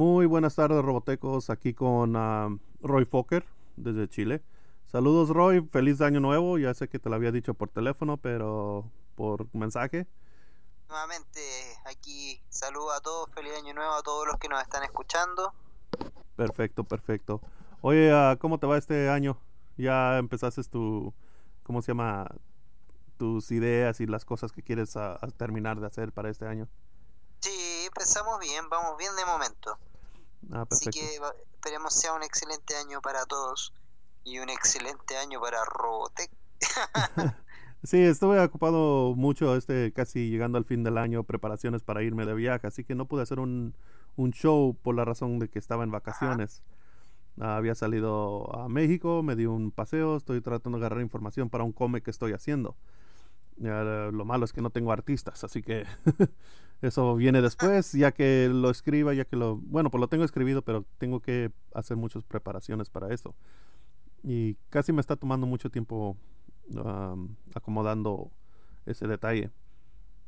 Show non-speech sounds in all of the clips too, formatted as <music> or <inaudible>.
Muy buenas tardes, Robotecos. Aquí con Roy Fokker desde Chile. Saludos, Roy. Feliz año nuevo. Ya sé que te lo había dicho por teléfono, pero por mensaje. Nuevamente, aquí saludo a todos. Feliz año nuevo a todos los que nos están escuchando. Perfecto, perfecto. Oye, ah, ¿cómo te va este año? ¿Ya empezaste tu, ¿cómo se llama? Tus ideas y las cosas que quieres ah, terminar de hacer para este año. Sí, empezamos bien, vamos bien de momento. Ah, Así que esperemos sea un excelente año para todos y un excelente año para Robotech. <laughs> <laughs> Sí, estuve ocupado mucho, este, casi llegando al fin del año, preparaciones para irme de viaje, así que no pude hacer un, un show por la razón de que estaba en vacaciones. Había salido a México, me di un paseo, estoy tratando de agarrar información para un cómic que estoy haciendo. Ya, lo malo es que no tengo artistas, así que <laughs> eso viene después, ya que lo escriba, ya que lo, bueno, pues lo tengo escribido, pero tengo que hacer muchas preparaciones para eso. Y casi me está tomando mucho tiempo acomodando ese detalle.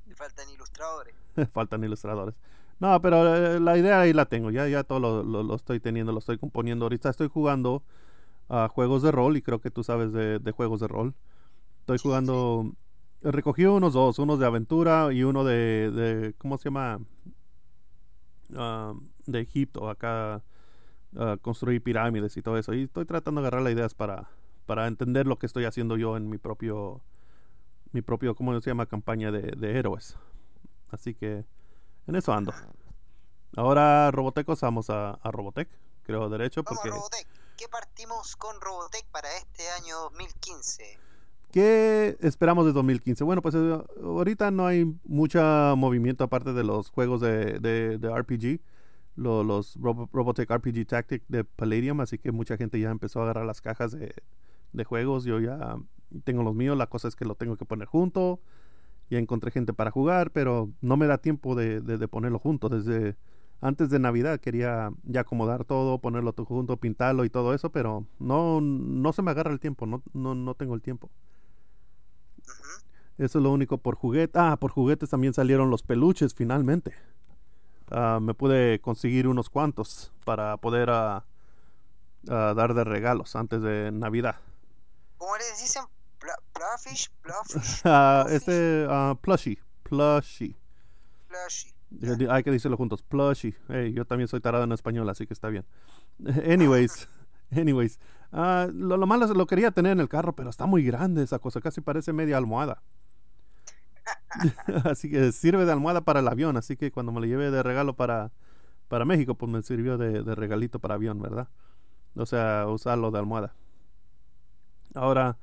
Le faltan ilustradores. <laughs> Faltan ilustradores. No, pero eh, la idea ahí la tengo. Ya, ya todo lo, lo- lo estoy teniendo, lo estoy componiendo. Ahorita estoy jugando a juegos de rol y creo que tú sabes de, de juegos de rol. Estoy Sí, jugando. Recogí unos dos, uno de aventura y uno de, de ¿cómo se llama? Ah, de Egipto, acá ah, construir pirámides y todo eso. Y estoy tratando de agarrar las ideas para, para entender lo que estoy haciendo yo en mi propio, mi propio, ¿cómo se llama? Campaña de, de héroes. Así que en eso ando. Ahora, Robotecos, vamos a, a Robotech, creo derecho, Vamos porque... Robotech. ¿Qué partimos con Robotech para este año 2015? ¿Qué esperamos de 2015? Bueno, pues eh, ahorita no hay mucho movimiento aparte de los juegos de, de, de RPG, lo- los Robo- Robotech RPG Tactic de Palladium, así que mucha gente ya empezó a agarrar las cajas de, de juegos. Yo ya tengo los míos, la cosa es que lo tengo que poner junto. Ya encontré gente para jugar, pero no me da tiempo de, de- de ponerlo junto. Desde antes de Navidad quería ya acomodar todo, ponerlo todo junto, pintarlo y todo eso, pero no, no se me agarra el tiempo, no, no, no tengo el tiempo. Eso es lo único por juguete. Ah, por juguetes también salieron los peluches finalmente. Ah, me pude conseguir unos cuantos para poder ah, ah, dar de regalos antes de Navidad. ¿Cómo les dicen? <laughs> Ah, Plushie. este plushie, plushie. Plashy. Eh, Hay que decirlo juntos, plushie. Hey, yo también soy tarado en español, así que está bien. <laughs> Anyways, <laughs> anyways. Ah, lo, lo malo es lo quería tener en el carro, pero está muy grande esa cosa, casi parece media almohada. <laughs> así que sirve de almohada para el avión, así que cuando me lo llevé de regalo para, para México, pues me sirvió de, de regalito para avión, ¿verdad? O sea, usarlo de almohada. Ahora,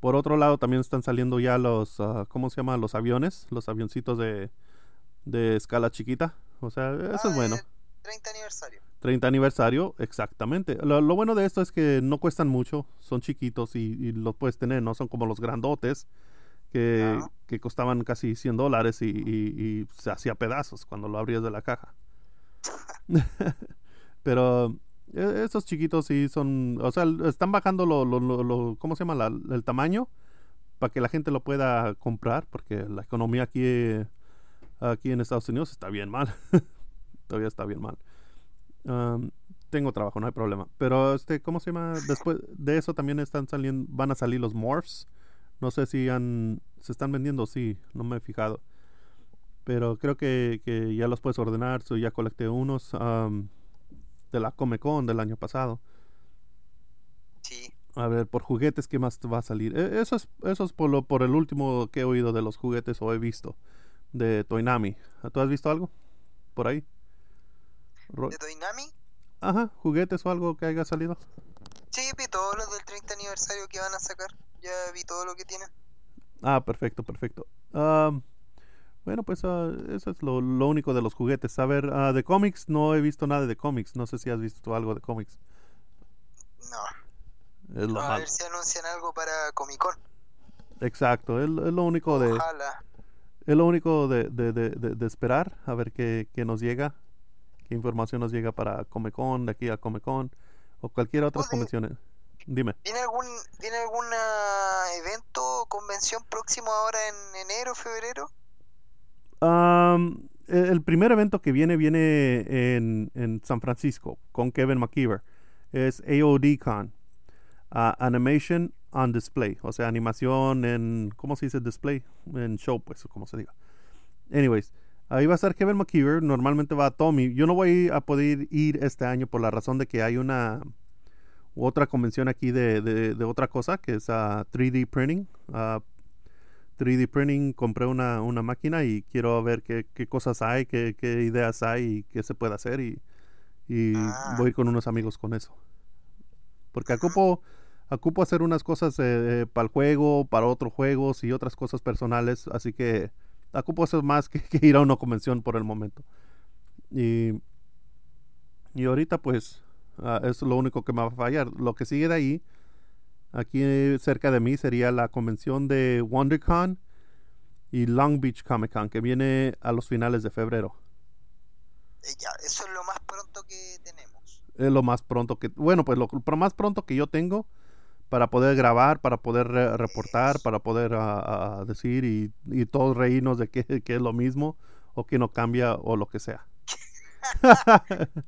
por otro lado, también están saliendo ya los, ah, ¿cómo se llama? Los aviones, los avioncitos de, de escala chiquita. O sea, eso Ah, es bueno. El 30 aniversario. 30 aniversario, exactamente. Lo, lo bueno de esto es que no cuestan mucho, son chiquitos y, y los puedes tener, no son como los grandotes que, que costaban casi 100 dólares y, y- y se hacía pedazos cuando lo abrías de la caja. <laughs> Pero eh, esos chiquitos sí son, o sea, están bajando lo, lo, lo- lo- ¿cómo se llama? La- el tamaño para que la gente lo pueda comprar, porque la economía aquí, aquí en Estados Unidos está bien mal. <laughs> Todavía está bien mal. Tengo trabajo, no hay problema. Pero este, ¿cómo se llama? Después de eso también están saliendo, van a salir los morphs. No sé si han, se están vendiendo, sí, no me he fijado. Pero creo que, que ya los puedes ordenar. So ya colecté unos am, de la Comic Con del año pasado. Sí. A ver, por juguetes, ¿qué más va a salir? E- Eso es, eso es por, lo, por el último que he oído de los juguetes o he visto de Toinami. ¿Tú has visto algo por ahí? ¿De Toinami? Ajá, juguetes o algo que haya salido. Sí, vi todos los del 30 aniversario que van a sacar. Ya vi todo lo que tienen. Ah, perfecto, perfecto. Am, bueno, pues ah, eso es lo, lo único de los juguetes. A ver, ah, de cómics no he visto nada de cómics. No sé si has visto algo de cómics. No. Es lo a ver si anuncian algo para Comic Con. Exacto, es, es lo único de, Ojalá. es lo único de, de, de, de- de esperar a ver qué, qué nos llega, qué información nos llega para Comic Con, de aquí a Comic Con o cualquier otra Oye. convención. Dime. ¿Viene algún viene algún ah, evento o convención próximo ahora en enero, febrero? Am, el primer evento que viene viene en, en San Francisco con Kevin McKeever. Es AODCon. ah, Animation on Display. O sea, animación en... ¿Cómo se dice display? En show, pues, como se diga. Anyways, ahí va a estar Kevin McKeever. Normalmente va Tommy. Yo no voy a poder ir este año por la razón de que hay una... Otra convención aquí de, de, de otra cosa que es ah, 3D printing. ah, 3D printing, compré una, una máquina y quiero ver qué, qué cosas hay, qué, qué ideas hay y qué se puede hacer y, y Ah. voy con unos amigos con eso. Porque ocupo, ocupo hacer unas cosas para el juego, para otros juegos y otras cosas personales, así que ocupo hacer más que, <laughs> que ir a una convención por el momento. Y, y ahorita pues ah, es lo único que me va a fallar. Lo que sigue de ahí Aquí eh, cerca de mí sería la convención de WonderCon y Long Beach Comic Con, que viene a los finales de febrero. Eh, ya, eso es lo más pronto que tenemos. Es lo más pronto que... Bueno, pues lo, lo más pronto que yo tengo para poder grabar, para poder re- reportar, para poder ah, decir y, y todos reírnos de <laughs> que, es lo mismo o que no cambia o lo que sea. <laughs>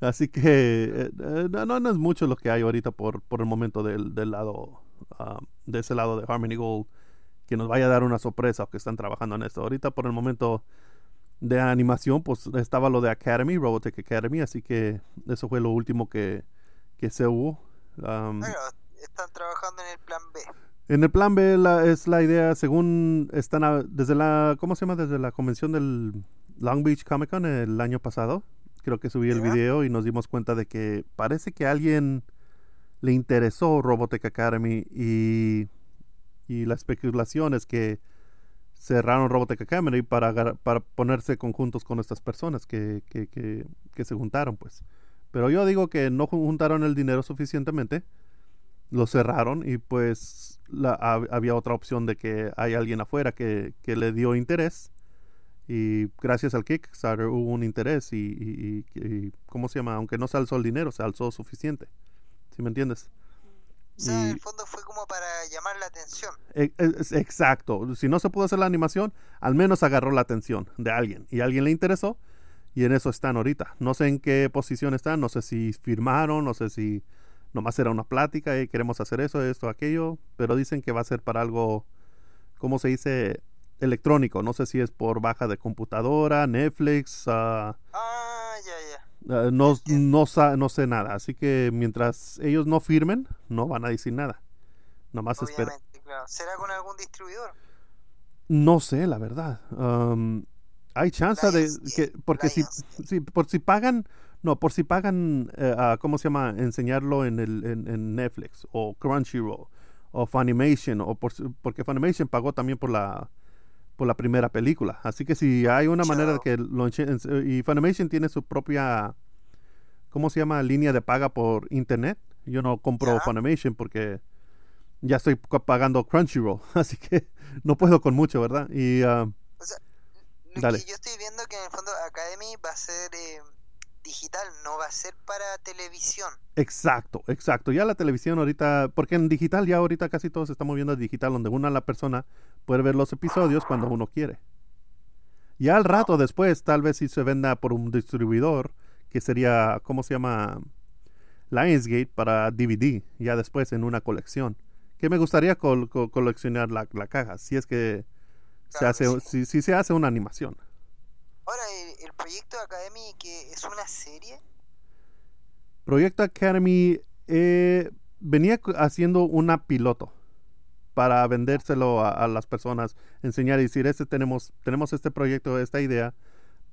Así que eh, eh, no, es mucho lo que hay ahorita por, por el momento del, del lado, de ese lado de Harmony Gold, que nos vaya a dar una sorpresa o que están trabajando en esto. Ahorita por el momento de animación, pues estaba lo de Academy, Robotech Academy, así que eso fue lo último que, que se hubo. Están trabajando en el plan B. en el plan B la- es la idea, según están a- desde la, ¿cómo se llama? Desde la convención del Long Beach Comic Con el año pasado. Creo que subí el Ya. video y nos dimos cuenta de que parece que a alguien le interesó Robotech Academy y, y la especulación es que cerraron Robotech Academy para, para ponerse conjuntos con estas personas que, que, que, que se juntaron, pues. Pero yo digo que no juntaron el dinero suficientemente lo cerraron y pues la- hab- había otra opción de que hay alguien afuera que, que le dio interés y gracias al Kickstarter hubo un interés y, y- ¿cómo se llama? Aunque no se alzó el dinero, se alzó suficiente. ¿Sí me entiendes? O sea, en el fondo fue como para llamar la atención. E- es- exacto. Si no se pudo hacer la animación, al menos agarró la atención de alguien y a alguien le interesó y en eso están ahorita. No sé en qué posición están, no sé si firmaron, no sé si nomás era una plática y queremos hacer eso, esto, aquello, pero dicen que va a ser para algo, ¿cómo se dice? Electrónico. No sé si es por baja de computadora, Netflix, ah, Ah, ya, ya. ah, no, no, sé nada. Así que mientras ellos no firmen, no van a decir nada. Nomás espera. Claro. ¿Será con algún distribuidor? No sé, la verdad. Hay chance de que porque si, si- por si pagan, no, por si pagan, eh, ¿cómo se llama? Enseñarlo en el en, en Netflix o Crunchyroll o Funimation o por, porque Funimation pagó también por la por la primera película. Así que si hay una manera de que lo y Funimation tiene su propia ¿cómo se llama? línea de paga por internet. Yo no compro. Funimation porque ya estoy pagando Crunchyroll, <laughs> así que no puedo con mucho, ¿verdad? Y ah, Lo Dale. que yo estoy viendo que en el fondo Academy va a ser eh, digital, no va a ser para televisión. exacto, exacto. Ya la televisión ahorita, porque en digital ya ahorita casi todo se está moviendo a digital, donde una la persona puede ver los episodios cuando uno quiere. Ya al rato después, tal vez si se venda por un distribuidor, que sería, ¿cómo se llama? Lionsgate para DVD, ya después en una colección. Que me gustaría col- co- coleccionar la, la caja, si es que se hace, que sí. si, si se hace una animación. Ahora, el, proyecto de Academy que es una serie, Proyecto Academy eh, venía haciendo una piloto para vendérselo a, a las personas, enseñar y decir, este tenemos, tenemos este proyecto, esta idea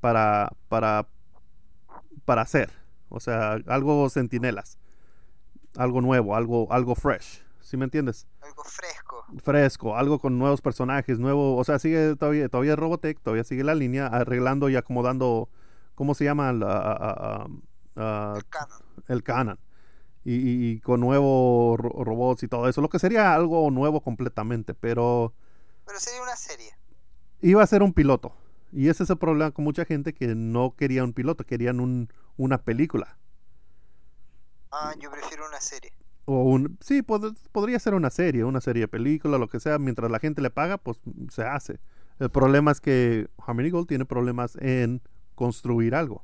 para, para, para hacer. O sea, algo sentinelas, algo nuevo, algo, algo fresh. ¿Sí me entiendes? algo fresco. Fresco, algo con nuevos personajes, nuevo, o sea, sigue todavía, todavía Robotech, todavía sigue la línea, arreglando y acomodando, ¿cómo se llama? La- El canon. el canon y, y- y con nuevos ro- robots y todo eso, lo que sería algo nuevo completamente, pero Pero sería una serie. iba a ser un piloto. Y ese es el problema con mucha gente que no quería un piloto, querían un, una película. Ah, yo prefiero una serie. O un, sí, pod- podría ser una serie, una serie de película, lo que sea, mientras la gente le paga, pues se hace. El problema es que Harmony Gold tiene problemas en construir algo.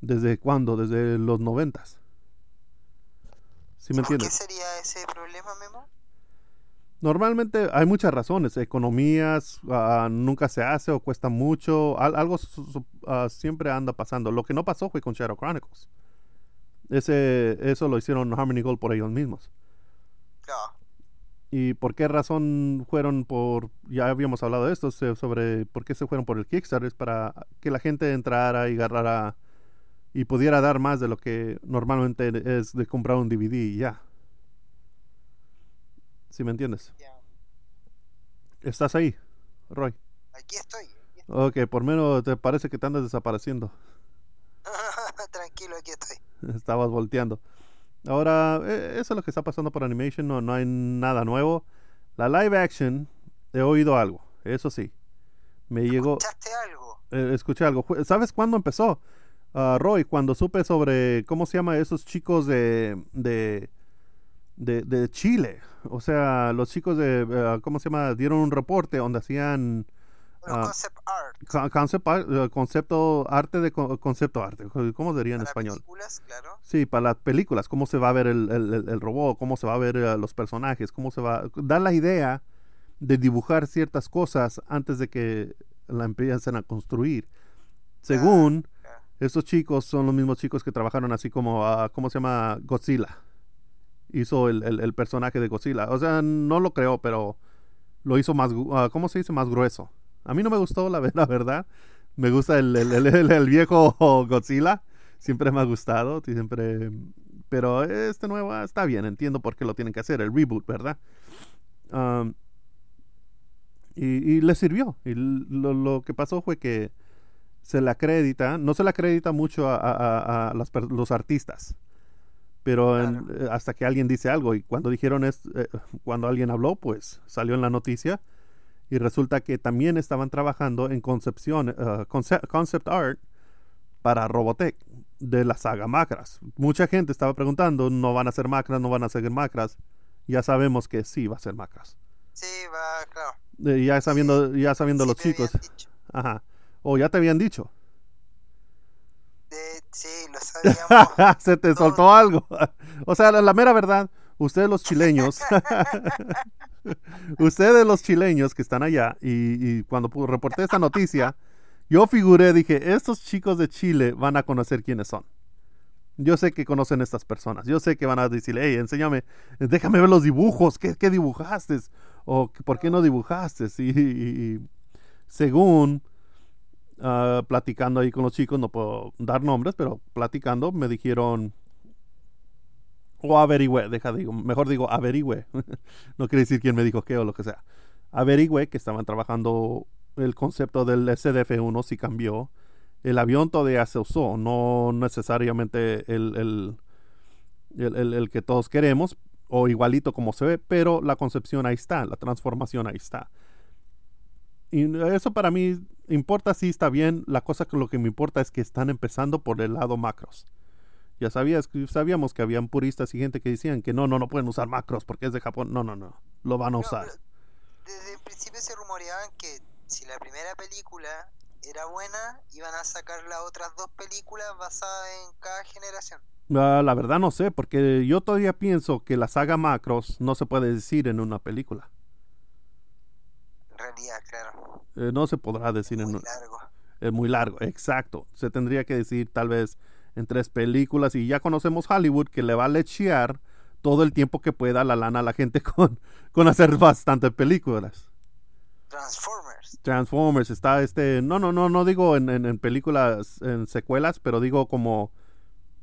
¿Desde cuándo? Desde los noventas. ¿Sí me ¿Por qué entiendes? sería ese problema, Memo? Normalmente hay muchas razones. Economías ah, nunca se hace o cuesta mucho. al- algo ah, siempre anda pasando. Lo que no pasó fue con Shadow Chronicles. Ese, eso lo hicieron Harmony Gold por ellos mismos. ¿Y por qué razón fueron por, ya habíamos hablado de esto, sobre por qué se fueron por el Kickstarter? Es para que la gente entrara y agarrara y pudiera dar más de lo que normalmente es de comprar un DVD y ya. ¿Sí me entiendes? Ya. ¿Estás ahí, Roy? Aquí estoy. aquí Ok, por menos te parece que te andas desapareciendo. estoy. <laughs> Tranquilo, aquí estoy. <laughs> Estabas volteando. Ahora, eh, eso es lo que está pasando por Animation, no, no hay nada nuevo. La live action, he oído algo, eso sí. Me llegó, ¿Escuchaste algo? eh, escuché algo. ¿Sabes cuándo empezó? Ah, Roy, cuando supe sobre, ¿cómo se llama? Esos chicos de, de, de, de Chile. O sea, los chicos de, eh, ¿cómo se llama? Dieron un reporte donde hacían Ah. concept art. co- concept art- eh, concepto arte de co- concepto arte. ¿Cómo sería en para español? películas, claro. Sí, para las películas, cómo se va a ver el, el, el- robot, cómo se va a ver eh, los personajes, cómo se va... Dar la idea de dibujar ciertas cosas antes de que la empiecen a construir. Según claro. estos chicos, son los mismos chicos que trabajaron así como, ah, ¿cómo se llama? Godzilla. Hizo el, el- personaje de Godzilla. O sea, no lo creó, pero lo hizo más, ah, ¿cómo se dice? Más grueso. A mí no me gustó, la, <laughs> la verdad. Me gusta el, el- el- el- viejo Godzilla. Siempre me ha gustado. Siempre... Pero este nuevo ah, está bien. Entiendo por qué lo tienen que hacer. El reboot, ¿verdad? Um, y, y le sirvió. Y lo, lo que pasó fue que se le acredita, no se le acredita mucho a, a- las los artistas, pero en- eh, hasta que alguien dice algo y cuando dijeron es, eh, cuando alguien habló, pues salió en la noticia y resulta que también estaban trabajando en concepción, conce- concept art para Robotech de la saga Macras. Mucha gente estaba preguntando, no van a ser Macras, no van a ser Macras. Ya sabemos que sí va a ser Macras. Sí, va, claro. Eh, ya sabiendo, ya sabiendo Sí los chicos. Ajá. O ya te habían dicho. Sí, lo sabíamos. <laughs> Se te soltó algo. <laughs> O sea, la, la mera verdad, ustedes los chileños, <laughs> <laughs> ustedes los chileños que están allá, y, cuando reporté esta noticia, yo figuré, dije, estos chicos de Chile van a conocer quiénes son. Yo sé que conocen estas personas. Yo sé que van a decirle, hey, enséñame, déjame ver los dibujos. ¿Qué, dibujaste? O ¿por qué no dibujaste? <laughs> Y según ah, platicando ahí con los chicos, no puedo dar nombres, pero platicando me dijeron, o averigüé, deja digo, mejor digo averigüé, <laughs> no quiere decir quién me dijo qué o lo que sea. Averigüé que estaban trabajando el concepto del SDF-1, si cambió. El avión todavía se usó, no necesariamente el, el, el- el- que todos queremos, o igualito como se ve, pero la concepción ahí está, la transformación ahí está. Y eso para mí importa si está bien. La cosa que lo que me importa es que están empezando por el lado macros. Ya sabías, sabíamos que habían puristas y gente que decían que no, no, no pueden usar macros porque es de Japón. No, no, no, lo van a No, usar. desde el principio se rumoreaban que si la primera película era buena, iban a sacar las otras dos películas basadas en cada generación. Ah, la verdad no sé, porque yo todavía pienso que la saga macros no se puede decir en una película. En realidad, claro. Eh, no se podrá decir en Muy un- largo. Es muy largo, exacto. Se tendría que decir tal vez en tres películas y ya conocemos Hollywood que le va a lechear todo el tiempo que pueda la lana a la gente <laughs> con, con hacer bastantes películas. Transformers. Transformers está este, no, no, no, no digo en, en- en películas, en secuelas, pero digo como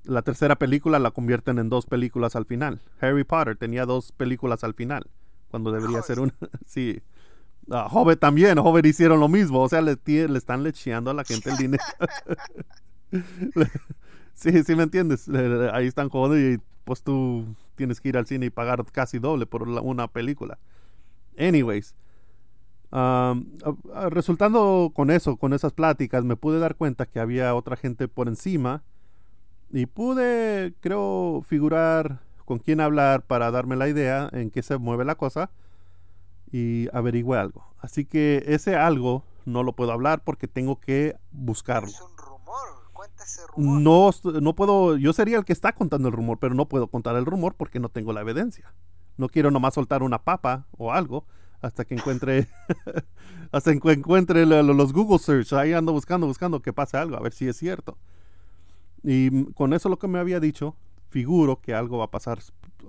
la tercera película la convierten en dos películas al final. Harry Potter tenía dos películas al final, cuando debería ser una, <laughs> sí. Ah, Hobbit también, Hobbit hicieron lo mismo, o sea, le, le están lecheando a la gente el dinero. <laughs> Le- sí, sí me entiendes, Le- le- ahí están jodidos y pues tú tienes que ir al cine y pagar casi doble por una película. Anyways, um, resultando con eso, con esas pláticas, me pude dar cuenta que había otra gente por encima y pude, creo, figurar con quién hablar para darme la idea en qué se mueve la cosa. y averigüé algo. Así que ese algo no lo puedo hablar porque tengo que buscarlo. Es un rumor, cuenta ese rumor. No, no puedo, yo sería el que está contando el rumor, pero no puedo contar el rumor porque no tengo la evidencia. No quiero nomás soltar una papa o algo hasta que encuentre, <laughs> hasta que encuentre lo- lo- los Google search. Ahí ando buscando, buscando que pase algo, a ver si es cierto. Y con eso lo que me había dicho, figuro que algo va a pasar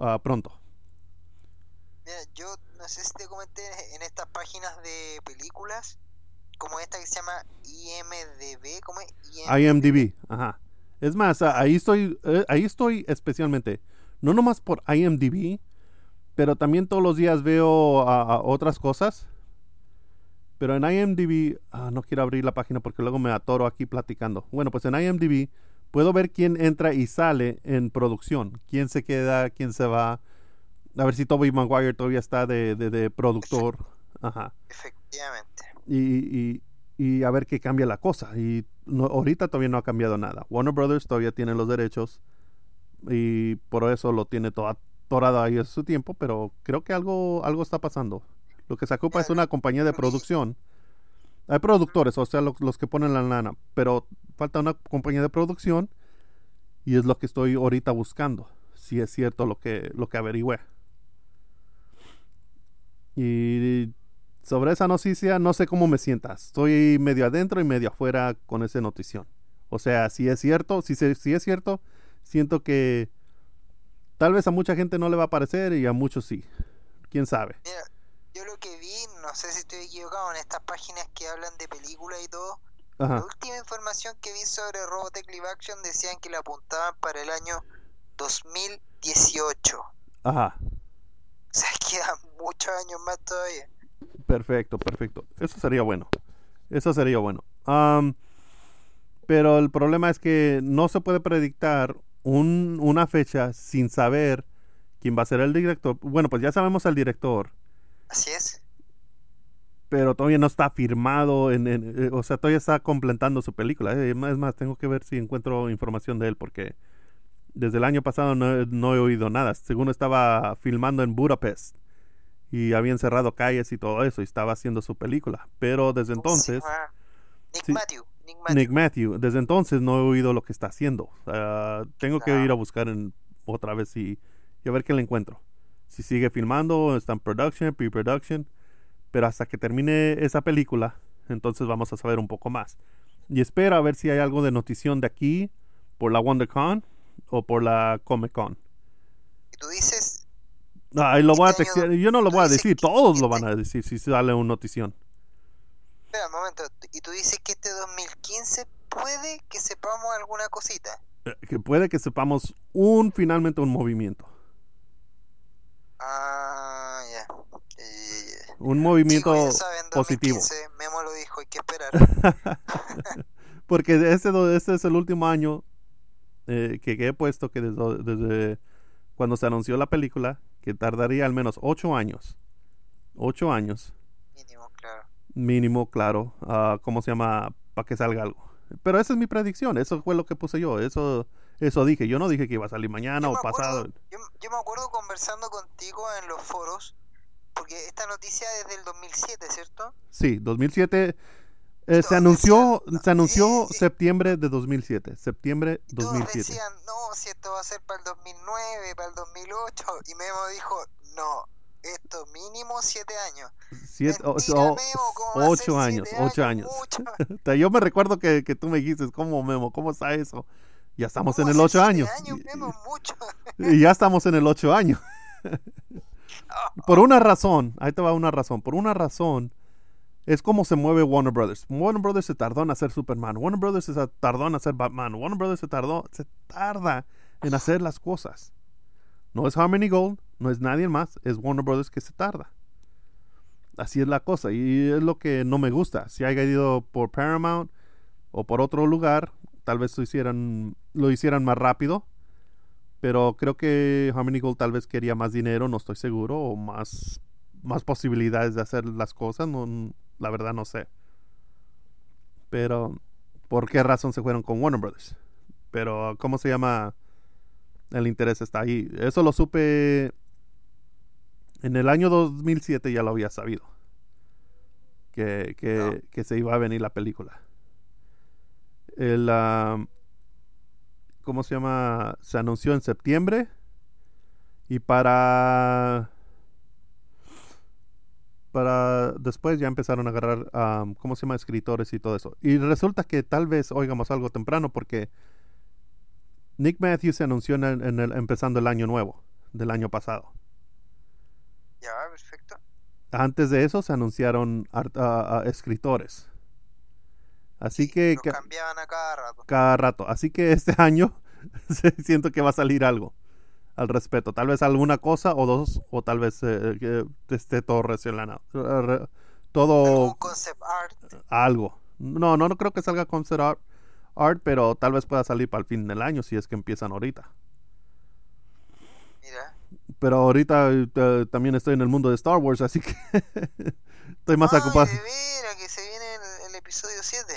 ah, pronto. Mira, yo no sé si te comenté en estas páginas de películas, como esta que se llama IMDB, ¿cómo es? IMDb, ajá. Es más, ahí estoy, eh, ahí estoy especialmente, no nomás por IMDb, pero también todos los días veo a otras cosas. Pero en IMDb, ah, no quiero abrir la página porque luego me atoro aquí platicando. Bueno, pues en IMDb puedo ver quién entra y sale en producción, quién se queda, quién se va. A ver si Toby Maguire todavía está de, de- de productor. Ajá Efectivamente. Y, y- y a ver qué cambia la cosa. Y no- ahorita todavía no ha cambiado nada. Warner Brothers todavía tiene los derechos y por eso lo tiene todo atorado ahí a su tiempo, pero creo que algo, algo está pasando. Lo que se ocupa es una compañía de producción. Hay productores, o sea, los, los que ponen la lana, pero falta una compañía de producción y es lo que estoy ahorita buscando, si es cierto lo que, lo que averigüé. Y sobre esa noticia no sé cómo me sientas. Estoy medio adentro y medio afuera con esa notición. O sea, si es cierto, si, se- si es cierto, siento que tal vez a mucha gente no le va a parecer y a muchos sí. ¿Quién sabe? Mira, yo lo que vi, no sé si estoy equivocado, en estas páginas que hablan de películas y todo, la última información que vi sobre Robotech Live Action decían que la apuntaban para el año 2018. Ajá. O sea, <laughs> quedan muchos años más todavía. Perfecto, perfecto. Eso sería bueno. Eso sería bueno. Pero el problema es que no se puede predictar un- una fecha sin saber quién va a ser el director. Bueno, pues ya sabemos el director. Así es. pero todavía no está firmado, en, en- eh, o sea, todavía está completando su película. Eh, Es más, tengo que ver si encuentro información de él, porque desde el año pasado no he oído nada. Según estaba filmando en Budapest y habían cerrado calles y todo eso, y estaba haciendo su película. Pero desde ¿Cómo se entonces, llama? Nick sí. Matthew. Nick Matthew. Nick Matthew, desde entonces no he oído lo que está haciendo. Ah, tengo que Ah. ir a buscar en, otra vez y, y a ver qué le encuentro. Si sigue filmando, está en production, pre-production. Pero hasta que termine esa película, entonces vamos a saber un poco más. Y espero a ver si hay algo de notición de aquí por la WonderCon o por la Comic Con. Y tú dices, Ay, lo voy a textear. Yo no lo voy a decir, todos lo van a decir si sale una notición. espera un momento, y tú dices que este 2015 puede que sepamos alguna cosita. Eh, Que puede que sepamos un finalmente un movimiento. Ah, ya. Eh, Un movimiento chicos, ya saben, positivo. 2015, Memo lo dijo, hay que esperar. <laughs> Porque este, este es el último año eh, que, que he puesto que desde, desde cuando se anunció la película, que tardaría al menos ocho años. Ocho años Mínimo, claro. mínimo, claro. ah, ¿Cómo se llama? Para que salga algo. Pero esa es mi predicción. Eso fue lo que puse yo. Eso, eso dije. Yo no dije que iba a salir mañana Yo o pasado. acuerdo- yo, yo me acuerdo conversando contigo en los foros, porque esta noticia es del 2007, ¿cierto? Sí, 2007. Eh, se anunció, decían, se anunció sí, sí. septiembre de 2007. Septiembre Y todos 2007. decían, no, si esto va a ser para el 2009, para el 2008, y Memo dijo, no, esto mínimo 7 años. Siete, Mentira, o- Memo, ¿cómo va a ser ocho años, siete ocho años. Ta- <laughs> Yo me recuerdo que, que tú me dijiste, ¿cómo Memo? ¿Cómo está eso? Ya estamos en ¿Cómo el ocho años. siete Memo, mucho. Y, y ya estamos en el ocho años. <laughs> Por una razón, ahí te va una razón. Por una razón, es como se mueve Warner Brothers. Warner Brothers se tardó en hacer Superman. Warner Brothers se tardó en hacer Batman. Warner Brothers se tardó, se tarda en hacer las cosas. No es Harmony Gold, no es nadie más, es Warner Brothers que se tarda. Así es la cosa y es lo que no me gusta. Si haya ido por Paramount o por otro lugar, tal vez lo hicieran, más rápido. Pero creo que Harmony Gold tal vez quería más dinero, no estoy seguro, o más, más posibilidades de hacer las cosas, no, la verdad no sé. Pero, ¿por qué razón se fueron con Warner Brothers? Pero, ¿cómo se llama? El interés está ahí. Eso lo supe En el año 2007 ya lo había sabido. Que, que, que se iba a venir la película. El, ah, ¿Cómo se llama? Se anunció en septiembre. Y para para después ya empezaron a agarrar, um, ¿cómo se llama? Escritores y todo eso. Y resulta que tal vez oigamos algo temprano porque Nick Matthews se anunció en el, empezando el año nuevo del año pasado. Ya, perfecto. Antes de eso se anunciaron escritores. Así que... cambiaban a cada rato. Cada rato. Así que este <laughs> año siento que va a salir algo al respecto. Tal vez alguna cosa o dos, o tal vez eh, que esté todo relacionado. Todo. concept art? Algo. No, no, no creo que salga concept art, art, pero tal vez pueda salir para el fin del año si es que empiezan ahorita. Mira. Pero ahorita eh, también estoy en el mundo de Star Wars, así que <laughs> estoy más ocupado. Mira, que se viene el, episodio 7.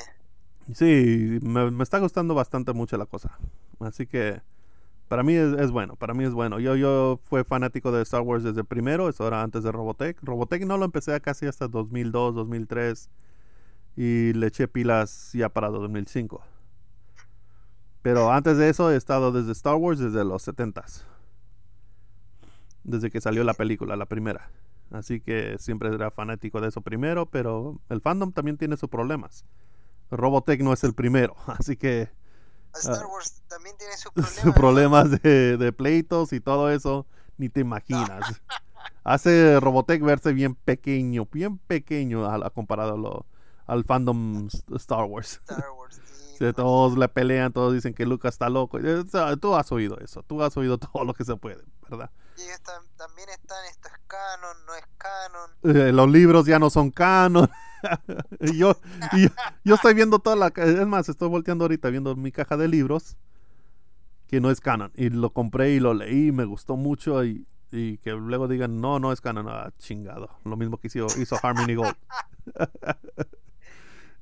Sí, me, me, está gustando bastante mucho la cosa. Así que para mí es, bueno, para mí es bueno. Yo, yo fui fanático de Star Wars desde primero, eso era antes de Robotech. Robotech no lo empecé casi hasta 2002, 2003 y le eché pilas ya para 2005. Pero antes de eso he estado desde Star Wars desde los 70s. Desde que salió la película, la primera. Así que siempre era fanático de eso primero, pero el fandom también tiene sus problemas. Robotech no es el primero, <laughs> así que Star Wars también tiene <laughs> sus problemas. problemas de, de, pleitos y todo eso, ni te imaginas. <laughs> Hace Robotech verse bien pequeño, bien pequeño a, comparado al fandom Star Wars. Star <laughs> Wars todos le pelean, todos dicen que Lucas está loco. Tú has oído eso, tú has oído todo lo que se puede, ¿verdad? Y también están, esto es canon, no es canon. Eh, los libros ya no son canon. <laughs> y yo, yo, estoy viendo toda la... Es más, estoy volteando ahorita viendo mi caja de libros que no es canon. Y lo compré y lo leí, me gustó mucho y, que luego digan, no, no es canon. Ah, chingado. Lo mismo que hizo, hizo Harmony Gold. <laughs>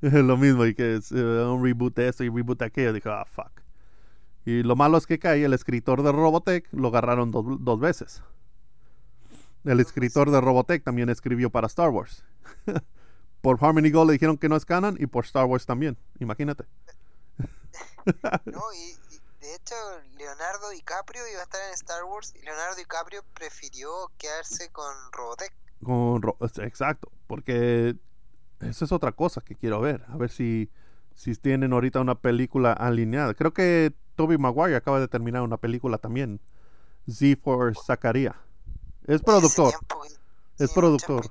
<laughs> lo mismo y que es eh, un reboot de esto y reboot de aquello. Dije, ah, fuck. Y lo malo es que cae el escritor de Robotech lo agarraron dos veces. El escritor de Robotech también escribió para Star Wars. Por Harmony Gold le dijeron que no es canon y por Star Wars también. Imagínate. <laughs> no, y, de hecho Leonardo DiCaprio iba a estar en Star Wars y Leonardo DiCaprio prefirió quedarse con Robotech. Con exacto, porque esa es otra cosa que quiero ver. A ver si, si tienen ahorita una película alineada. Creo que Toby Maguire acaba de terminar una película también. Z for Zacarías. Es productor. es productor.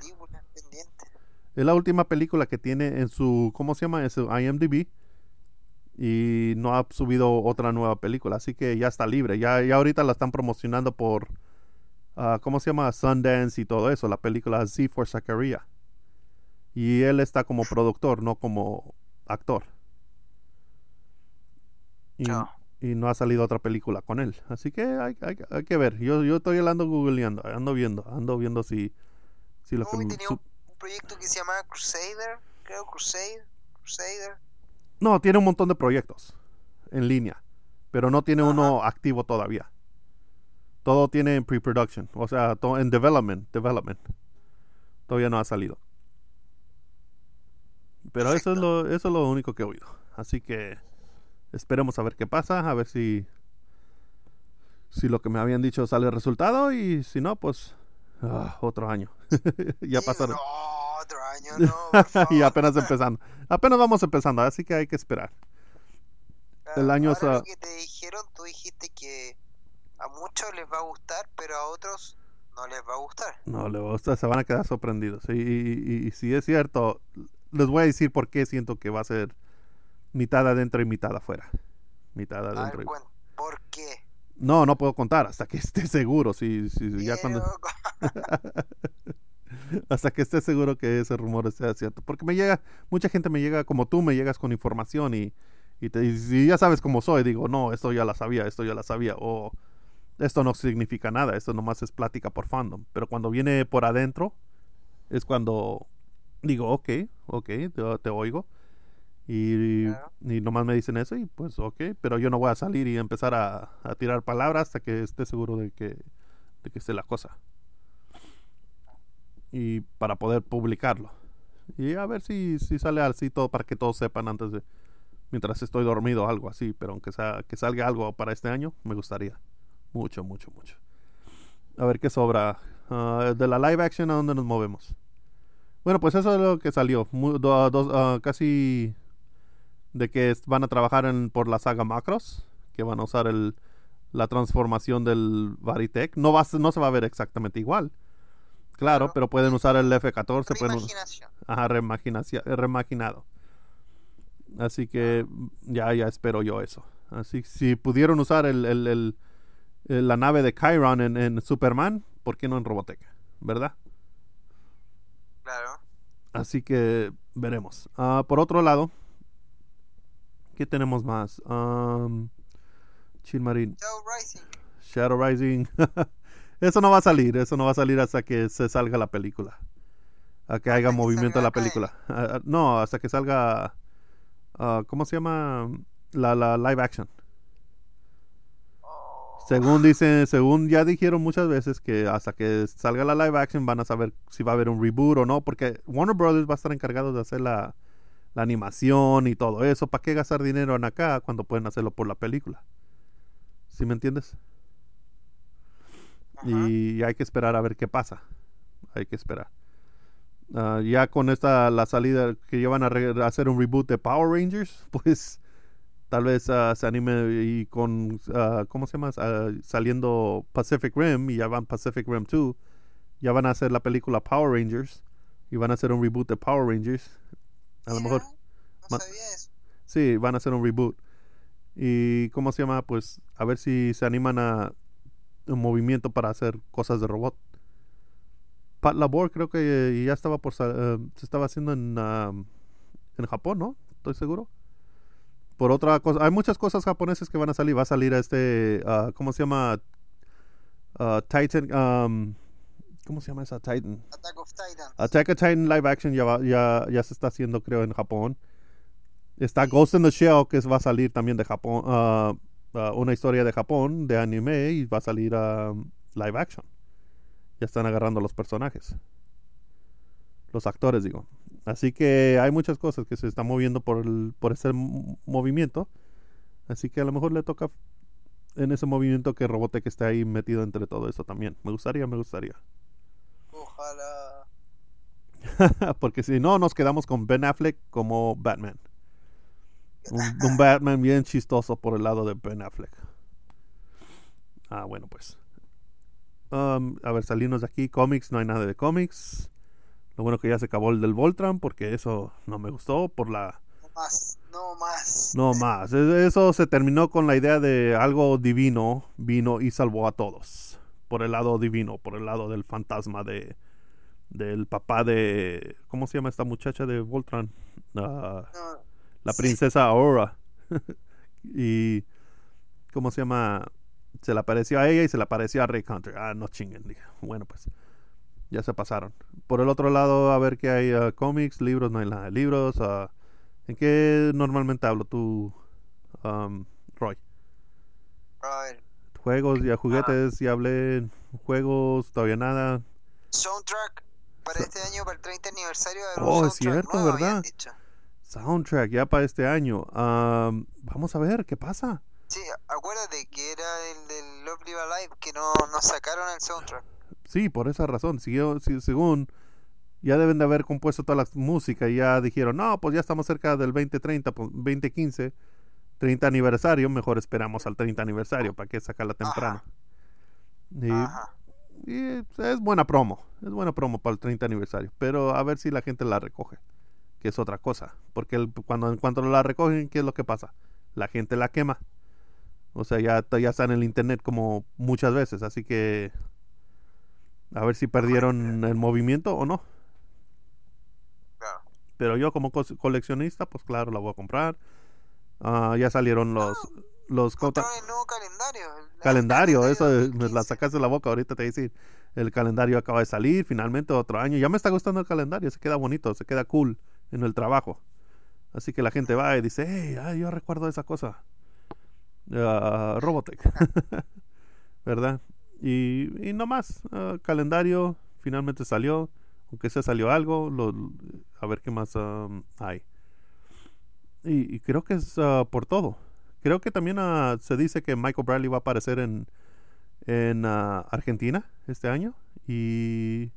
Es la última película que tiene en su, ¿cómo se llama? En su IMDb. Y no ha subido otra nueva película. Así que ya está libre. Ya, ya ahorita la están promocionando por, uh, ¿cómo se llama? Sundance y todo eso. La película Z for Zachariah. Y él está como productor, no como actor. Y no, y no ha salido otra película con él. Así que hay, hay, que ver. Yo, yo estoy ando googleando, ando viendo, ando viendo si, si lo que... proyecto que se llama Crusader, creo, Crusader, Crusader. No, tiene un montón de proyectos en línea, pero no tiene uno activo todavía. Todo tiene en pre-production, o sea, todo en development, development. Todavía no ha salido. Pero eso es lo eso es lo único que he oído. Así que esperemos a ver qué pasa, a ver si si lo que me habían dicho sale el resultado y si no, pues Ah, otro año. <laughs> ya pasaron. No, otro año, no. <laughs> y apenas empezando. Apenas vamos empezando, así que hay que esperar. el año ahora lo que te dijeron, tú dijiste que a muchos les va a gustar, pero a otros no les va a gustar. No les va a gustar, se van a quedar sorprendidos. Y, y, si es cierto, les voy a decir por qué siento que va a ser mitad adentro y mitad afuera. Mitad adentro. y... ¿Por qué? No, no puedo contar hasta que <laughs> esté seguro. Si, si, ya cuando... <laughs> hasta que esté seguro que ese rumor sea cierto. Porque me llega, mucha gente me llega como tú, me llegas con información y, y, te, y ya sabes cómo soy. Digo, no, esto ya la sabía, esto ya la sabía. O esto no significa nada, esto nomás es plática por fandom. Pero cuando viene por adentro, es cuando digo, ok, ok, te, te oigo. Y, y, nomás me dicen eso y pues ok, pero yo no voy a salir y empezar a, tirar palabras hasta que esté seguro de que, de que esté la cosa. y para poder publicarlo. Y a ver si, si sale así todo para que todos sepan antes de mientras estoy dormido algo así, pero aunque sea que salga algo para este año, me gustaría. Mucho, mucho, mucho. A ver qué sobra. Ah, de la live action a dónde nos movemos. Bueno, pues eso es lo que salió. dos, ah, casi de que van a trabajar en, por la saga Macros, que van a usar el, la transformación del Varitech. No, va, no se va a ver exactamente igual. Claro, pero pueden usar el F-14. Pueden, ajá, reimaginado. Así que ya, ya espero yo eso. Así si pudieron usar el, el, la nave de Chiron en, en, Superman, ¿por qué no en Robotech? ¿Verdad? Claro. Así que veremos. Uh, por otro lado, ¿qué tenemos más? Um, Chilmarín. Shadow Rising. Shadow Rising. <laughs> eso no va a salir, eso no va a salir hasta que se salga la película. A que haya movimiento en la película. Uh, no, hasta que salga Ah, ¿cómo se llama? La, la live action. Según dicen, según ya dijeron muchas veces que hasta que salga la live action van a saber si va a haber un reboot o no, porque Warner Brothers va a estar encargado de hacer la, la animación y todo eso. ¿Para qué gastar dinero en acá cuando pueden hacerlo por la película? ¿Sí me entiendes? Y hay que esperar a ver qué pasa. Hay que esperar. Ah, ya con esta la salida que llevan a, hacer un reboot de Power Rangers, <laughs> pues tal vez ah, se anime y con uh, ¿cómo se llama? saliendo Pacific Rim y ya van Pacific Rim 2, ya van a hacer la película Power Rangers y van a hacer un reboot de Power Rangers. A lo mejor Sí, van a hacer un reboot. Y ¿cómo se llama? Pues a ver si se animan a un movimiento para hacer cosas de robot. Pat Labor creo que ya estaba por eh, se estaba haciendo en en Japón, ¿no? Estoy seguro. Por otra cosa, hay muchas cosas japonesas que van a salir. Va a salir a este, uh, ¿cómo se llama? Uh, Titan, um, ¿cómo se llama esa Titan? Attack of Titan. Attack of Titan live action ya, ya, ya se está haciendo, creo, en Japón. Está Ghost in the Shell, que va a salir también de Japón. Uh, una historia de Japón, de anime, y va a salir a live action ya están agarrando los personajes. Los actores, digo. Así que hay muchas cosas que se están moviendo por, el, por ese movimiento. Así que a lo mejor le toca en ese movimiento que Robotech esté ahí metido entre todo eso también. Me gustaría, me gustaría. Ojalá. <laughs> Porque si no, nos quedamos con Ben Affleck como Batman. <laughs> Un, un, Batman bien chistoso por el lado de Ben Affleck. Ah, bueno, pues. Um, a ver, salirnos de aquí. Cómics, no hay nada de cómics. Lo bueno que ya se acabó el del Voltron, porque eso no me gustó por la... No más, no más. No más. Eso se terminó con la idea de algo divino vino y salvó a todos. Por el lado divino, por el lado del fantasma de del papá de ¿cómo se llama esta muchacha de Voltron? Ah, la princesa Aurora. <laughs> y ¿cómo se llama? se le apareció a ella y se le apareció a Ray Hunter. Ah, no chinguen. Dije. Bueno, pues ya se pasaron. Por el otro lado, a ver qué hay uh, cómics, libros, no hay nada de libros. Uh, ¿En qué normalmente hablo tú, um, Roy? Juegos, y juguetes, ya hablé. Juegos, todavía nada. Soundtrack para este año, para el 30 aniversario de Oh, es cierto, ¿verdad? Soundtrack ya para este año. Um, vamos a ver qué pasa. Sí, acuérdate que era el del Love Live Alive que no, no sacaron el soundtrack. Sí, por esa razón. Siguió, según ya deben de haber compuesto toda la música y ya dijeron, no, pues ya estamos cerca del 2030, pues 2015, 30 aniversario, mejor esperamos al 30 aniversario, ¿para qué sacarla temprano? Y, y, es buena promo, es buena promo para el 30 aniversario, pero a ver si la gente la recoge, que es otra cosa, porque el, cuando en cuanto la recogen, ¿qué es lo que pasa? La gente la quema. O sea, ya, ya está en el internet como muchas veces, así que a ver si perdieron el movimiento o no. Pero yo como coleccionista, pues claro, la voy a comprar. Ah, ya salieron los... los el nuevo calendario. calendario, eso me la sacaste de la boca ahorita te decir. El calendario acaba de salir, finalmente otro año. Ya me está gustando el calendario, se queda bonito, se queda cool en el trabajo. Así que la gente va y dice, hey, yo recuerdo esa cosa uh, Robotech, <laughs> ¿verdad? Y, y no más, ah, calendario finalmente salió. aunque se salió algo, lo, a ver qué más um, hay. Y, y creo que es uh, por todo. Creo que también uh, se dice que Michael Bradley va a aparecer en, en uh, Argentina este año. Y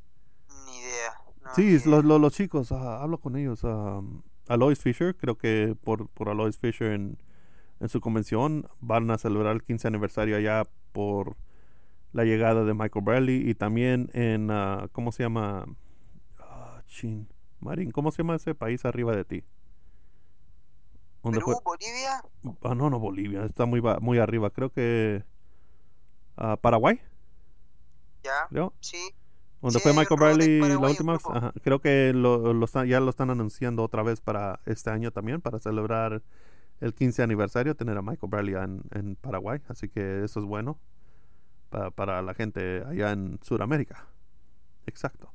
Ni idea. no, ni sí, idea. los, los, los chicos, hablo con ellos. Alois Fisher, creo que por, por Alois Fisher en, en su convención van a celebrar el 15 aniversario allá por la llegada de Michael Bradley y también en, ah, ¿cómo se llama? Ah, chin. Marín, ¿cómo se llama ese país arriba de ti? ¿Dónde Perú, fue? Bolivia, Ah, no, no, Bolivia, está muy, muy arriba. Creo que ah, Paraguay, ya, creo. sí. Donde Sí, fue Michael Bradley la última vez. grupo. Ajá, Creo que lo, lo están- ya lo están anunciando otra vez para este año también, para celebrar el 15 aniversario, tener a Michael Bradley en, en Paraguay. Así que eso es bueno pa- para la gente allá en Sudamérica. Exacto.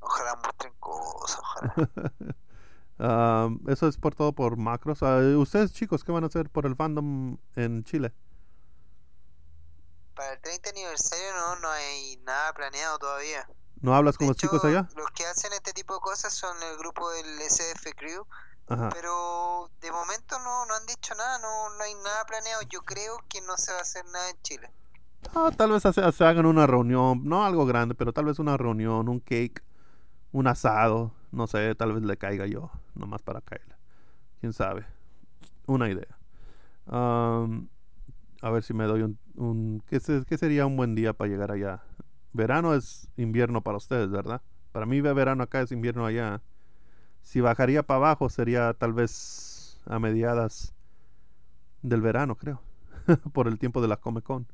Ojalá muestren cosas, ojalá. <laughs> Ah, eso es por todo por macros. Ustedes chicos, ¿qué van a hacer por el fandom en Chile? Para el 30 aniversario no, no hay nada planeado todavía. ¿No hablas con De los chicos allá? Los que hacen este tipo de cosas son el grupo del SF Crew, Ajá. pero de momento no, no han dicho nada, no, no hay nada planeado. Yo creo que no se va a hacer nada en Chile. Ah, tal vez se hagan una reunión, no algo grande, pero tal vez una reunión, un cake, un asado, no sé, tal vez le caiga yo, nomás para caerle. Quién sabe. Una idea. A ver si me doy un... un ¿qué, qué sería un buen día para llegar allá? Verano es invierno para ustedes, ¿verdad? Para mí ve- verano acá es invierno allá. Si bajaría para abajo sería tal vez a mediadas del verano, creo. <laughs> Por el tiempo de la Comic Con.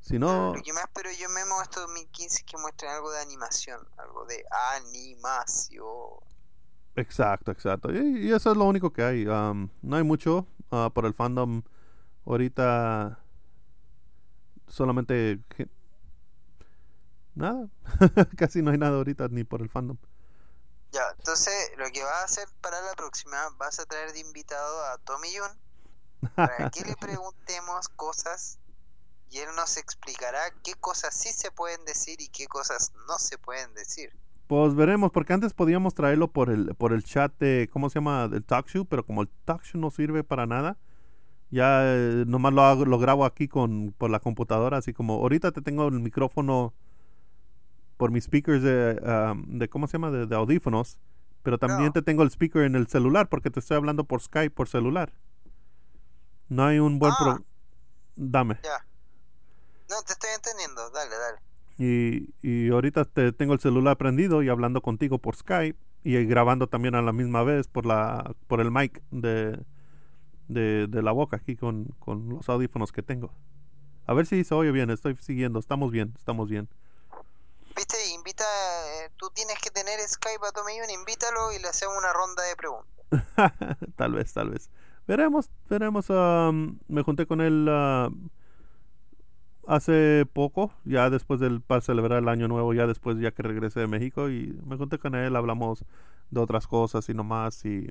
Si no, Lo que más espero yo este 2015 es que muestren algo de animación, algo de animación. Exacto, exacto. Y, y eso es lo único que hay. Am, no hay mucho ah, por el fandom. Ahorita solamente... Nada. <laughs> Casi no hay nada ahorita ni por el fandom. Ya, entonces lo que vas a hacer para la próxima, vas a traer de invitado a Tommy Jun para que le <laughs> preguntemos cosas y él nos explicará qué cosas sí se pueden decir y qué cosas no se pueden decir. Pues veremos, porque antes podíamos traerlo por el, por el chat de, ¿cómo se llama? Del talk show, pero como el talk show no sirve para nada, ya eh, nomás lo, hago, lo grabo aquí con, por la computadora, así como ahorita te tengo el micrófono por mis speakers de, um, de ¿cómo se llama? De, de audífonos, pero también No. te tengo el speaker en el celular, porque te estoy hablando por Skype, por celular. No hay un buen Ah. pro... Dame. Ya. No, te estoy entendiendo, dale, dale. Y, y ahorita te tengo el celular prendido y hablando contigo por Skype y grabando también a la misma vez por la por el mic de, de, de la boca aquí con, con los audífonos que tengo. A ver si se oye bien, estoy siguiendo, estamos bien, estamos bien. Viste, invita, eh, tú tienes que tener Skype a Tommy Jun, invítalo y le hacemos una ronda de preguntas. <laughs> tal vez, tal vez. Veremos, veremos. am, me junté con él ah, hace poco, ya después del para celebrar el año nuevo, ya después ya que regresé de México y me junté con él, hablamos de otras cosas y nomás y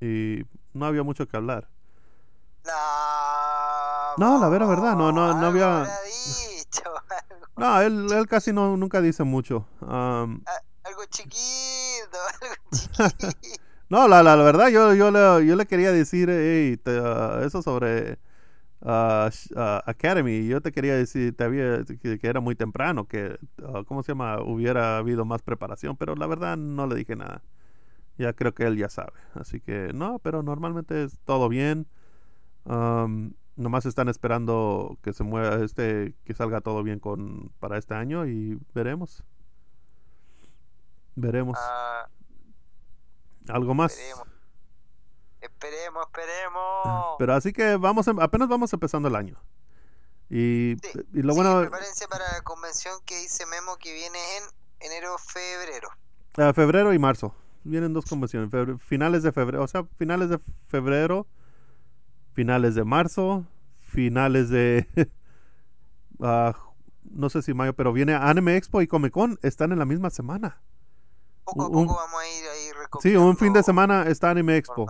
y no había mucho que hablar. No, No, la vera verdad, no, no, no había- dicho, <laughs> No, él, él casi no nunca dice mucho. Am, algo chiquito, <laughs> algo <laughs> chiquito. No, la, la, la verdad, yo, yo, le, yo le quería decir hey, te, ah, eso sobre ah, Academy. Yo te quería decir te había, que, que era muy temprano, que, ah, ¿cómo se llama? Hubiera habido más preparación, pero la verdad no le dije nada. Ya creo que él ya sabe. Así que no, pero normalmente es todo bien. Am, nomás están esperando que se mueva este, que salga todo bien con para este año y veremos. Veremos. Algo más. esperemos. Esperemos, esperemos. Pero así que vamos, em- apenas vamos empezando el año. Y, Sí, y lo sí, bueno, prepárense para la convención que dice Memo que viene en enero, febrero. eh, febrero y marzo. Vienen dos convenciones. finales de febrero, o sea, finales de febrero, finales de marzo, finales de... <laughs> ah, no sé si mayo, pero viene Anime Expo y Comic Con. Están en la misma semana. Poco a Un- poco vamos a ir ahí Sí, un fin de semana está Anime Expo.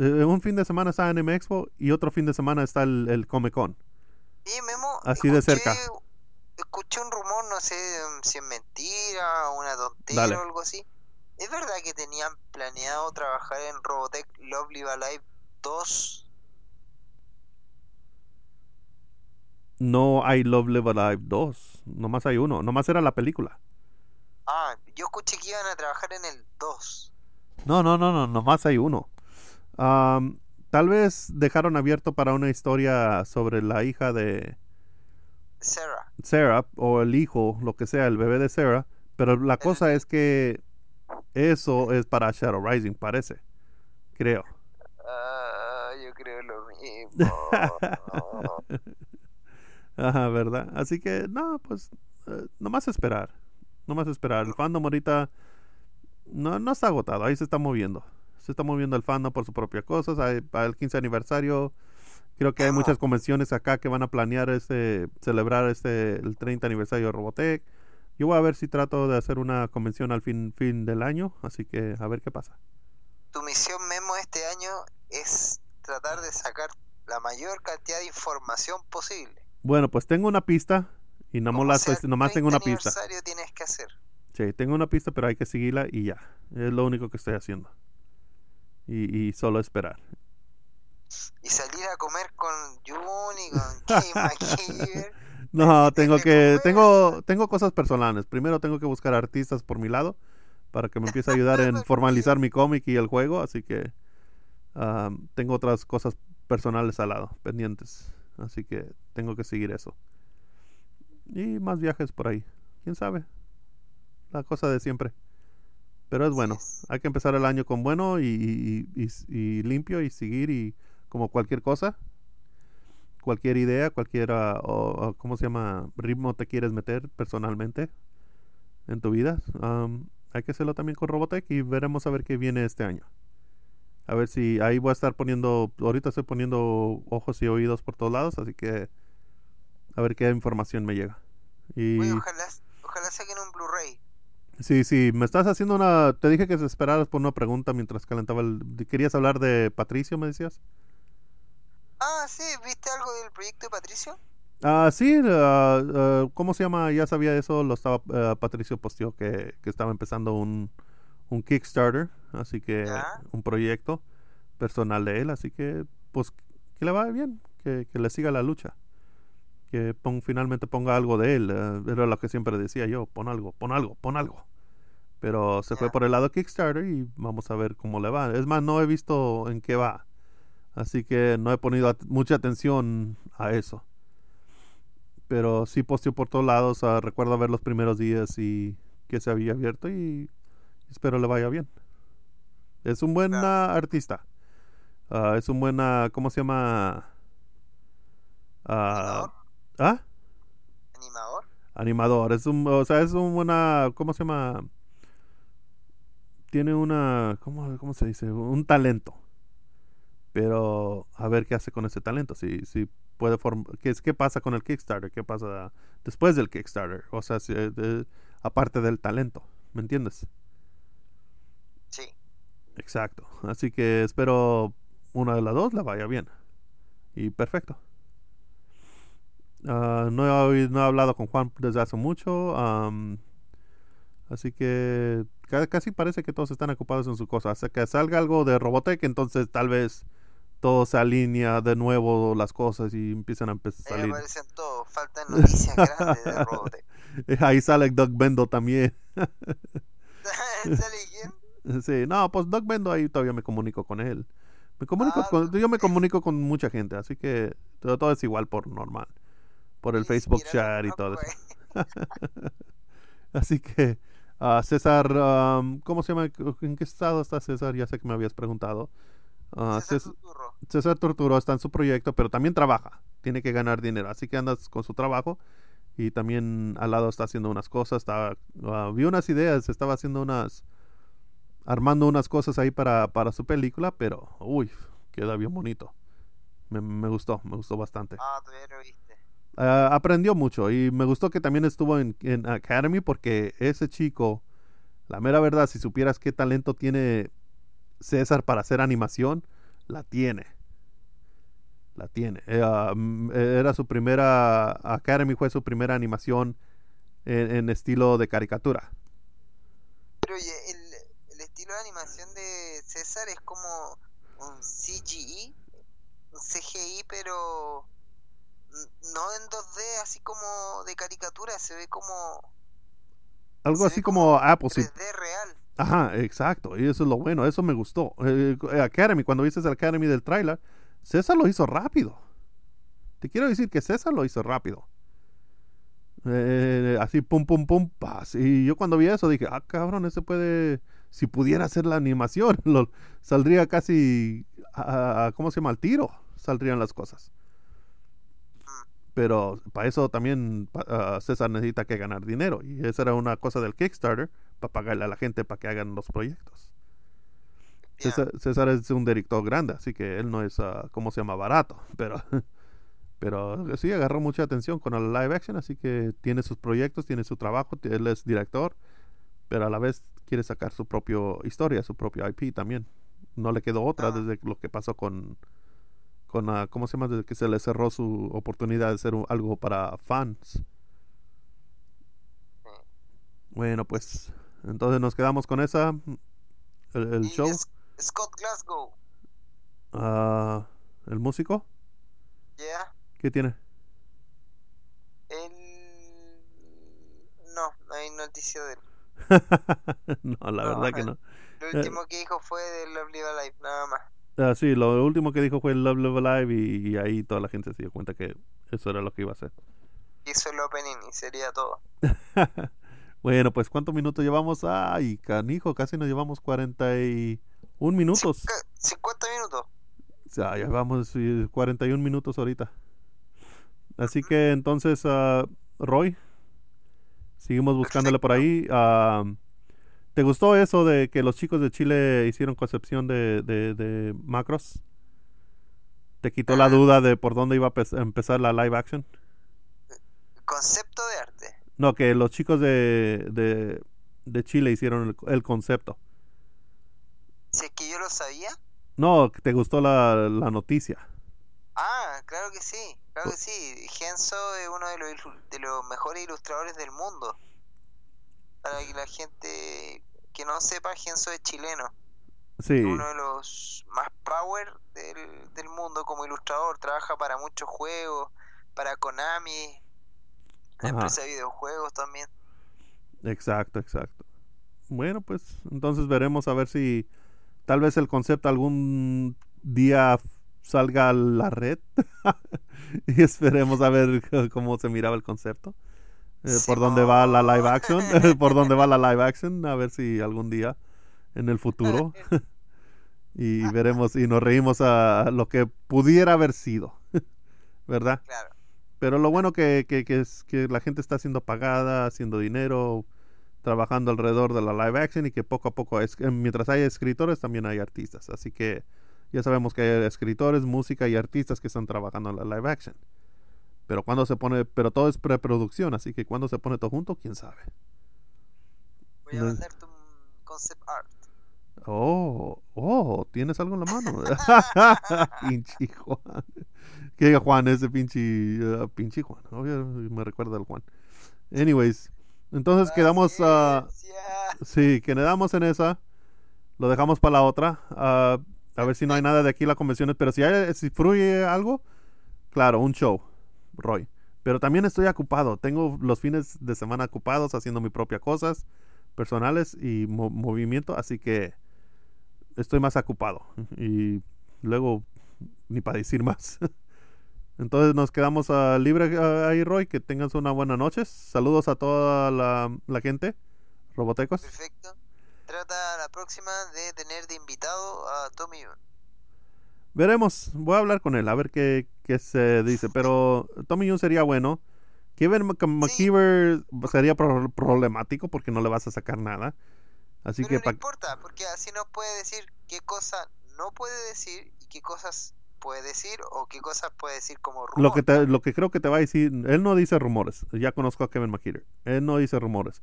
Eh, un fin de semana está Anime Expo y otro fin de semana está el, el Comic Con. Y Memo, Así de escuché cerca. escuché un rumor, no sé si es mentira, una tontería o algo así. ¿Es verdad que tenían planeado trabajar en Robotech Lovely Alive 2? No hay Love Live Alive 2, nomás hay uno, nomás era la película. Ah, yo escuché que iban a trabajar en el 2. No, no, no, no, nomás hay uno. Tal vez dejaron abierto para una historia sobre la hija de Sarah. Sarah, o el hijo, lo que sea, el bebé de Sarah. Pero la cosa es que eso es para Shadow Rising, parece. Creo. Ah, yo creo lo mismo. <laughs> Ajá, ¿verdad? Así que, no, pues, eh, nomás esperar. Nomás esperar. El fandom ahorita no, no está agotado, ahí se está moviendo. Se está moviendo el fandom por sus propias cosas. Para el 15 aniversario, creo que hay muchas convenciones acá que van a planear este, celebrar este, el 30 aniversario de Robotech. Yo voy a ver si trato de hacer una convención al fin, fin del año, así que a ver qué pasa. Tu misión Memo este año es tratar de sacar la mayor cantidad de información posible. Bueno, pues tengo una pista y nomás, la nomás tengo una pista. tienes que hacer. Sí, tengo una pista, pero hay que seguirla y ya. Es lo único que estoy haciendo. Y, solo esperar. Y salir a comer con Jun y con <laughs> <laughs> No, tengo que, tengo, tengo cosas personales. Primero tengo que buscar artistas por mi lado para que me empiece a ayudar en <laughs> formalizar mi cómic y el juego, así que tengo otras cosas personales al lado, pendientes. Así que tengo que seguir eso. Y más viajes por ahí. ¿Quién sabe? La cosa de siempre. Pero es bueno. Hay que empezar el año con bueno y, y, limpio y seguir y como cualquier cosa. Cualquier idea, cualquier, o, ¿cómo se llama? Ritmo te quieres meter personalmente en tu vida. hay que hacerlo también con Robotech y veremos a ver qué viene este año. A ver si ahí voy a estar poniendo, ahorita estoy poniendo ojos y oídos por todos lados, así que a ver qué información me llega. Y... ojalá, ojalá saquen un Blu-ray. Sí, sí, me estás haciendo una... Te dije que esperaras por una pregunta mientras calentaba el... ¿Querías hablar de Patricio, me decías? Ah, sí, ¿viste algo del proyecto de Patricio? Ah, sí, ah, ¿cómo se llama? Ya sabía eso, lo estaba... Ah, Patricio posteó que, que estaba empezando un un Kickstarter, así que un proyecto personal de él, así que pues que le vaya bien, que, le siga la lucha, que finalmente ponga algo de él, eh, era lo que siempre decía yo, pon algo, pon algo, pon algo. Pero se fue por el lado Kickstarter y vamos a ver cómo le va. Es más, no he visto en qué va. Así que no he ponido mucha atención a eso. Pero sí posteó por todos lados. Uh, recuerdo ver los primeros días y que se había abierto y Espero le vaya bien. Es un buen artista. Ah, es un buen, ¿cómo se llama? ¿Animador? ¿Ah? ¿Animador? Animador. Es un, o sea, es un buena, ¿cómo se llama? Tiene una, ¿cómo, cómo se dice? Un talento. Pero a ver qué hace con ese talento. Si, si puede ¿qué, ¿Qué pasa con el Kickstarter? ¿Qué pasa después del Kickstarter? O sea, si, aparte del talento. ¿Me entiendes? Sí. Exacto. Así que espero una de las dos la vaya bien. Y perfecto. Ah, no, he, no he hablado con Juan desde hace mucho. así que casi parece que todos están ocupados en su cosa. Hasta que salga algo de Robotech, entonces tal vez todo se alinea de nuevo las cosas y empiezan a empezar a salir. todo. Faltan noticias grandes de Robotech. <laughs> Ahí sale Doug Bendo también. <laughs> ¿Sale quién? <laughs> Sí, no, pues Doc Bendo ahí todavía me comunico con él. Me comunico ah, con, yo me comunico con mucha gente, así que todo, es igual por normal. Por el Facebook chat y todo eso. <laughs> así que, uh, César, um, ¿cómo se llama? ¿En qué estado está César? Ya sé que me habías preguntado. Uh, César, Torturo. César Torturo está en su proyecto, pero también trabaja. Tiene que ganar dinero, así que andas con su trabajo y también al lado está haciendo unas cosas. Está, uh, vi unas ideas, estaba haciendo unas armando unas cosas ahí para, para su película, pero uy, queda bien bonito. Me, me gustó, me gustó bastante. Ah, todavía. Uh, aprendió mucho y me gustó que también estuvo en, Academy porque ese chico, la mera verdad, si supieras qué talento tiene César para hacer animación, la tiene. La tiene. Eh, ah, mm, era su primera. Academy fue su primera animación en, estilo de caricatura. Pero oye, el, el estilo de animación de César es como un CGI, un CGI, pero no en 2D, así como de caricatura, se ve como Algo así como Apple. sí. 3D real. Ajá, exacto. Y eso es lo bueno. Eso me gustó. Eh, eh, Academy, cuando viste el Academy del trailer, César lo hizo rápido. Te quiero decir que César lo hizo rápido. Eh, así, pum, pum, pum, pas. Y yo cuando vi eso dije, ah, cabrón, ese puede. Si pudiera hacer la animación, <laughs> lo, saldría casi. a- a- ¿Cómo se llama? Al tiro. Saldrían las cosas. Pero para eso también ah, César necesita que ganar dinero. Y esa era una cosa del Kickstarter, para pagarle a la gente para que hagan los proyectos. César, César es un director grande, así que él no es, ah, ¿cómo se llama? Barato. <laughs> Pero, pero sí agarró mucha atención con el live action, así que tiene sus proyectos, tiene su trabajo, él es director, pero a la vez quiere sacar su propia historia, su propio IP también. No le quedó otra Ah. desde lo que pasó con, con ¿cómo se llama? Que se le cerró su oportunidad de hacer un- algo para fans. Bueno, pues entonces nos quedamos con esa, el, el show. es- Scott Glasgow, Ah, ¿El músico? ¿ya? ¿Qué tiene? Él... No, no hay noticia de él. <laughs> no, la No, verdad que no. Lo último que dijo fue de Lovely Alive, nada más. Ah, sí, lo último que dijo fue el Love Love Alive y, y ahí toda la gente se dio cuenta que eso era lo que iba a hacer. Hizo el opening y sería todo. <laughs> bueno, pues ¿cuántos minutos llevamos? Ay, canijo, casi nos llevamos 41 minutos. Cinca- 50 minutos. O sea, ya vamos eh, 41 minutos ahorita. Así que entonces, ah, Roy, seguimos buscándole por ahí. Ah, ¿Te gustó eso de que los chicos de Chile hicieron concepción de, de, de macros? ¿Te quitó la duda de por dónde iba a pe- empezar la live action? Concepto de arte. No, que los chicos de, de, de Chile hicieron el, el concepto. Si es que yo lo sabía. No, ¿te gustó la, la noticia? Ah, claro que sí, claro que sí. Genso es uno de los, de los mejores ilustradores del mundo. Para que la gente que no sepa, Genso es chileno. Sí, Uno de los más power del, del mundo como ilustrador. Trabaja para muchos juegos, para Konami, Ajá. empresa de videojuegos también. exacto, exacto. Bueno, pues entonces veremos a ver si tal vez el concepto algún día salga a la red <laughs> y esperemos a ver <laughs> cómo se miraba el concepto. Eh, por dónde va la live action, <laughs> <laughs> por dónde va la live action, a ver si algún día en el futuro <laughs> y veremos y nos reímos a lo que pudiera haber sido, ¿verdad? Claro. Pero lo bueno que, que, que es que la gente está siendo pagada, haciendo dinero, trabajando alrededor de la live action y que poco a poco, es, eh, mientras hay escritores, también hay artistas. Así que ya sabemos que hay escritores, música y artistas que están trabajando en la live action. Pero cuando se pone, pero todo es preproducción, así que cuando se pone todo junto, quién sabe. Voy a mandarte un concept art. Oh, oh, ¿tienes algo en la mano? <laughs> pinche Juan. Que diga Juan, ese pinche, uh, pinche Juan. Obvio, me recuerda al Juan. Anyways, entonces quedamos, Paciencia. sí, quedamos en esa. Lo dejamos para la otra. ah, a ver si no hay nada de aquí las convenciones. Pero si, hay, si fluye algo, claro, un show, Roy. Pero también estoy ocupado. Tengo los fines de semana ocupados haciendo mis propias cosas personales y mo- movimiento. Así que estoy más ocupado. Y luego, ni para decir más. <laughs> Entonces nos quedamos ah, libre ah, ahí, Roy. Que tengas una buena noche. Saludos a toda la, la gente. Robotecos. Perfecto. Trata la próxima de tener de invitado a Tommy. Veremos. Voy a hablar con él a ver qué, qué se dice. Pero Tommy Young sería bueno. Kevin Mc- McKeever sería pro- problemático porque no le vas a sacar nada. Así Pero que no importa, porque así nos puede decir qué cosa no puede decir y qué cosas puede decir o qué cosas puede decir como rumor. lo que te- lo que creo que te va a decir, él no dice rumores. Ya conozco a Kevin McKeever. Él no dice rumores.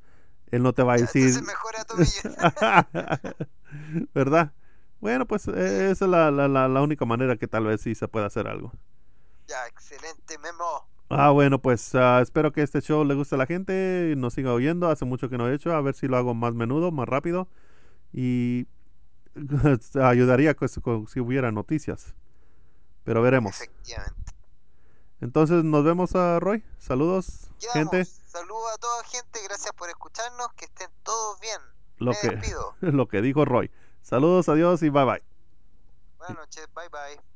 Él no te va a decir. Entonces mejor a Tommy Young. <laughs> <laughs> ¿Verdad? Bueno, pues eh, esa es la, la, la, la única manera que tal vez sí se pueda hacer algo. Ya, excelente, Memo. Ah, bueno, pues ah, espero que este show le guste a la gente, nos siga oyendo, hace mucho que no he hecho, a ver si lo hago más menudo, más rápido y <laughs> ayudaría pues, con- si hubiera noticias, pero veremos. Efectivamente. Entonces nos vemos a Roy, saludos Quedamos. gente, Saludos a toda gente, gracias por escucharnos, que estén todos bien. lo Me que, despido. <laughs> lo que dijo Roy. Saludos, adiós y bye bye. Buenas noches, bye bye.